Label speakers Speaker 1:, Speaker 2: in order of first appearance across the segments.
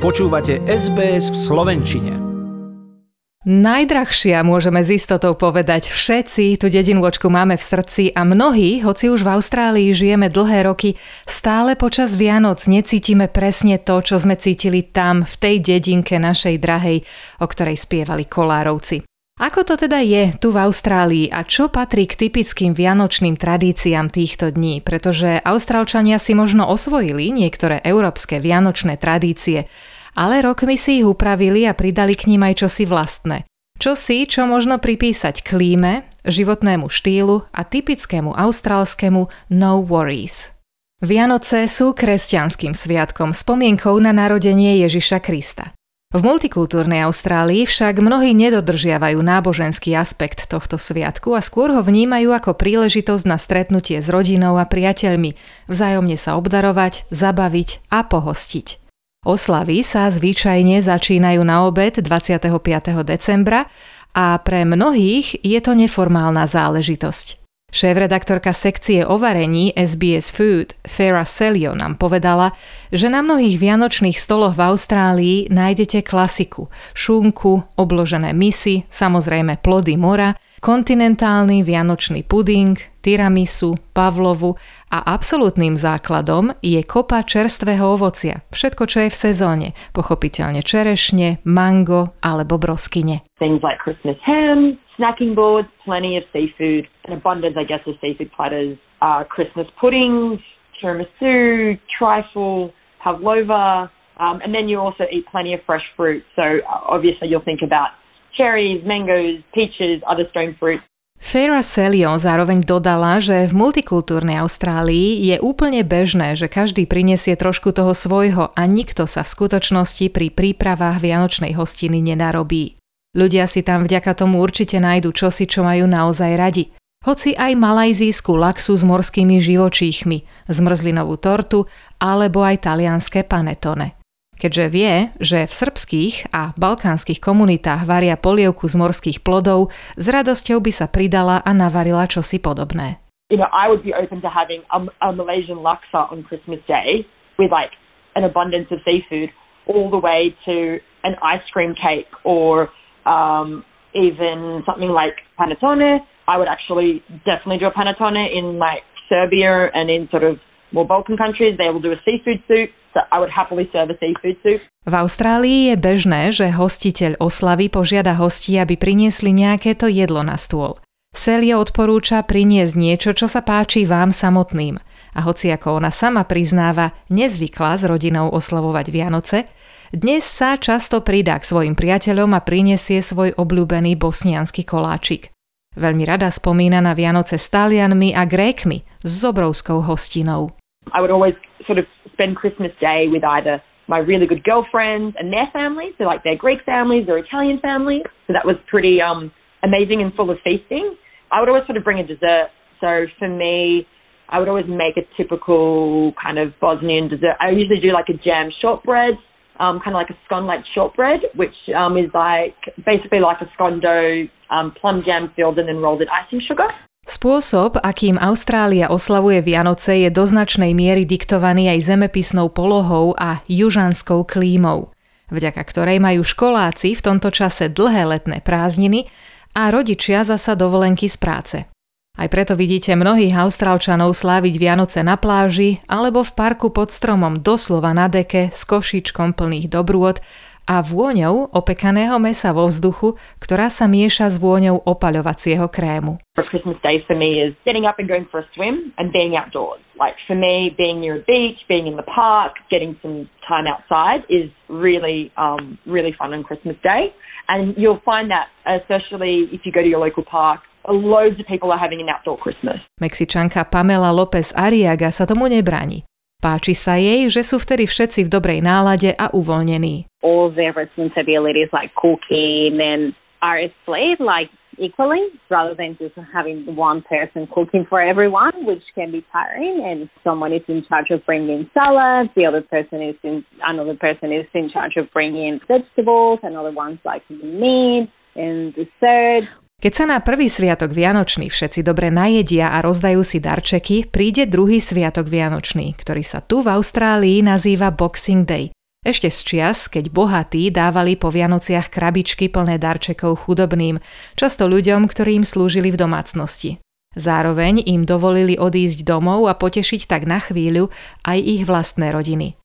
Speaker 1: Počúvate SBS v Slovenčine.
Speaker 2: Najdrahšia môžeme s istotou povedať. Všetci tú dedinôčku máme v srdci a mnohí, hoci už v Austrálii žijeme dlhé roky, stále počas Vianoc necítime presne to, čo sme cítili tam, v tej dedinke našej drahej, o ktorej spievali kolárovci. Ako to teda je tu v Austrálii a čo patrí k typickým vianočným tradíciám týchto dní? Pretože Austrálčania si možno osvojili niektoré európske vianočné tradície, ale rokmi si ich upravili a pridali k ním aj čosi vlastné. Čosi, čo možno pripísať klíme, životnému štýlu a typickému austrálskému no worries. Vianoce sú kresťanským sviatkom, spomienkou na narodenie Ježiša Krista. V multikultúrnej Austrálii však mnohí nedodržiavajú náboženský aspekt tohto sviatku a skôr ho vnímajú ako príležitosť na stretnutie s rodinou a priateľmi, vzájomne sa obdarovať, zabaviť a pohostiť. Oslavy sa zvyčajne začínajú na obed 25. decembra a pre mnohých je to neformálna záležitosť. Šéf-redaktorka sekcie o varení SBS Food, Farah Selio, nám povedala, že na mnohých vianočných stoloch v Austrálii nájdete klasiku, šunku, obložené misy, samozrejme plody mora, kontinentálny vianočný puding, tiramisu, pavlovu a absolútnym základom je kopa čerstvého ovocia, všetko, čo je v sezóne, pochopiteľne čerešne, mango alebo broskyne.
Speaker 3: Things like Christmas ham, snacking boards, plenty of seafood, an abundance, I guess, of seafood platters, uh, Christmas puddings, tiramisu, trifle, pavlova, um, and then you also eat plenty of fresh fruit. So obviously you'll think about cherries, mangoes, peaches, other stone fruit.
Speaker 2: Farah Selio zároveň dodala, že v multikultúrnej Austrálii je úplne bežné, že každý prinesie trošku toho svojho a nikto sa v skutočnosti pri prípravách vianočnej hostiny nenarobí. Ľudia si tam vďaka tomu určite nájdu čosi, čo majú naozaj radi. Hoci aj malajzijskú laxu s morskými živočíchmi, zmrzlinovú tortu alebo aj talianské panetone. Keďže vie, že v srbských a balkánskych komunitách varia polievku z morských plodov, s radosťou by sa pridala a navarila čosi podobné.
Speaker 3: You know, I would be open to having a, a Malaysian laksa on Christmas Day with like an abundance of seafood all the way to an ice cream cake or um, even something like panettone. I would actually definitely do a panettone in like Serbia and in sort of more Balkan countries. They will do a seafood soup. So I would happily serve a seafood soup.
Speaker 2: V Austrálii je bežné, že hostiteľ oslavy požiada hostí, aby priniesli nejaké to jedlo na stôl. Celia odporúča priniesť niečo, čo sa páči vám samotným. A hoci ako ona sama priznáva, nezvykla s rodinou oslavovať Vianoce, dnes sa často pridá k svojim priateľom a prinesie svoj obľúbený bosnianský koláčik. Veľmi rada spomína na Vianoce s Talianmi a Grékmi s obrovskou hostinou.
Speaker 3: I would always sort of spend Christmas Day with either my really good girlfriends and their families, so like their Greek families, or Italian families. So that was pretty um, amazing and full of feasting. I would always sort of bring a dessert. So for me, I would always make a typical kind of Bosnian dessert. I usually do like a jam shortbread um, kind of like a scone like shortbread, which um, is like basically like a scone dough, um, plum jam filled and then rolled in icing sugar.
Speaker 2: Spôsob, akým Austrália oslavuje Vianoce, je do značnej miery diktovaný aj zemepisnou polohou a južanskou klímou, vďaka ktorej majú školáci v tomto čase dlhé letné prázdniny a rodičia zasa dovolenky z práce. Aj preto vidíte mnohých Austrálčanov sláviť Vianoce na pláži alebo v parku pod stromom doslova na deke s košičkom plných dobrôd a vôňou opekaného mesa vo vzduchu, ktorá sa mieša s vôňou opaľovacieho krému.
Speaker 3: Christmas Day for me is getting up and going for a swim and being outdoors. Like for me, being near a beach, being in the park, getting some time outside is really, um, really fun on Christmas Day. And you'll find that especially if you go to your local park, loads of people are having an outdoor Christmas.
Speaker 2: Mexičanka Pamela López Ariaga sa tomu nebráni. Páči sa jej, že sú vtedy všetci v dobrej nálade a uvoľnení.
Speaker 4: All their responsibilities like cooking and are split like equally rather than just having one person cooking for everyone, which can be tiring. And someone is in charge of bringing salads, the other person is in another person is in charge of bringing vegetables, another one's like meat and dessert.
Speaker 2: Keď sa na prvý sviatok Vianočný všetci dobre najedia a rozdajú si darčeky, príde druhý sviatok Vianočný, ktorý sa tu v Austrálii nazýva Boxing Day. Ešte z čias, keď bohatí dávali po Vianociach krabičky plné darčekov chudobným, často ľuďom, ktorí im slúžili v domácnosti. Zároveň im dovolili odísť domov a potešiť tak na chvíľu aj ich vlastné rodiny.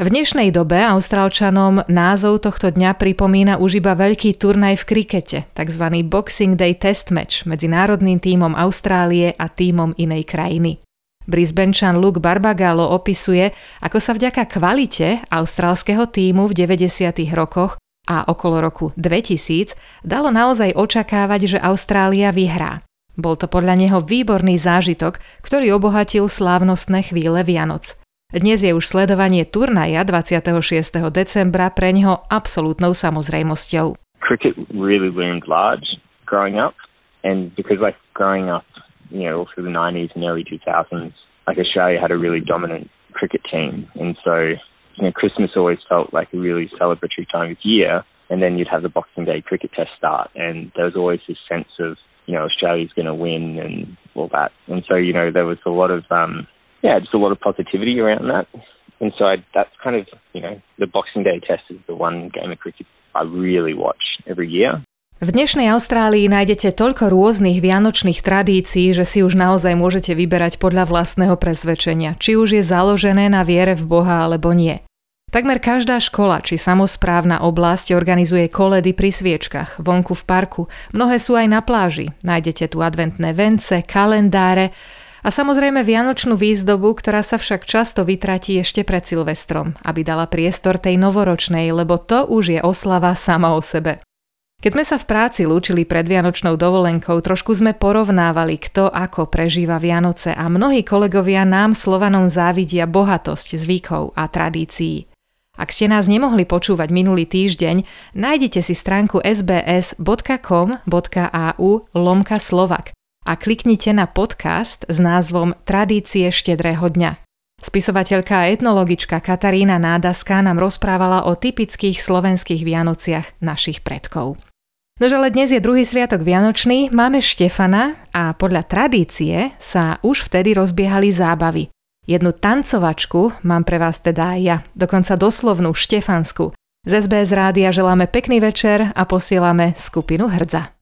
Speaker 2: V dnešnej dobe Austrálčanom názov tohto dňa pripomína už iba veľký turnaj v krikete, tzv. Boxing Day Test Match medzi národným tímom Austrálie a tímom inej krajiny. Brisbanečan Luke Barbagallo opisuje, ako sa vďaka kvalite austrálskeho tímu v 90. rokoch a okolo roku 2000 dalo naozaj očakávať, že Austrália vyhrá. Bol to podľa neho výborný zážitok, ktorý obohatil slávnostné chvíle Vianoc – dnes je už sledovanie turnaja 26. decembra pre ňoho absolútnou samozrejmosťou.
Speaker 5: Cricket really loomed large growing up and because like growing up, you know, through the 90s and early 2000s, like Australia had a really dominant cricket team and so you know, Christmas always felt like a really celebratory time of year and then you'd have the Boxing Day cricket test start and there was always this sense of you know Australia's going to win and all that and so you know there was a lot of um yeah, just a lot of positivity around that. And so I, that's kind of, you know, the Boxing Day test is the one game of cricket I really watch every year.
Speaker 2: V dnešnej Austrálii nájdete toľko rôznych vianočných tradícií, že si už naozaj môžete vyberať podľa vlastného presvedčenia, či už je založené na viere v Boha alebo nie. Takmer každá škola či samozprávna oblasť organizuje koledy pri sviečkach, vonku v parku, mnohé sú aj na pláži. Nájdete tu adventné vence, kalendáre, a samozrejme vianočnú výzdobu, ktorá sa však často vytratí ešte pred Silvestrom, aby dala priestor tej novoročnej, lebo to už je oslava sama o sebe. Keď sme sa v práci lúčili pred Vianočnou dovolenkou, trošku sme porovnávali, kto ako prežíva Vianoce a mnohí kolegovia nám Slovanom závidia bohatosť zvykov a tradícií. Ak ste nás nemohli počúvať minulý týždeň, nájdete si stránku sbs.com.au lomka Slovak a kliknite na podcast s názvom Tradície štedrého dňa. Spisovateľka a etnologička Katarína Nádaská nám rozprávala o typických slovenských Vianociach našich predkov. Nož ale dnes je druhý sviatok Vianočný, máme Štefana a podľa tradície sa už vtedy rozbiehali zábavy. Jednu tancovačku mám pre vás teda aj ja, dokonca doslovnú Štefansku. Z SBS rádia želáme pekný večer a posielame skupinu Hrdza.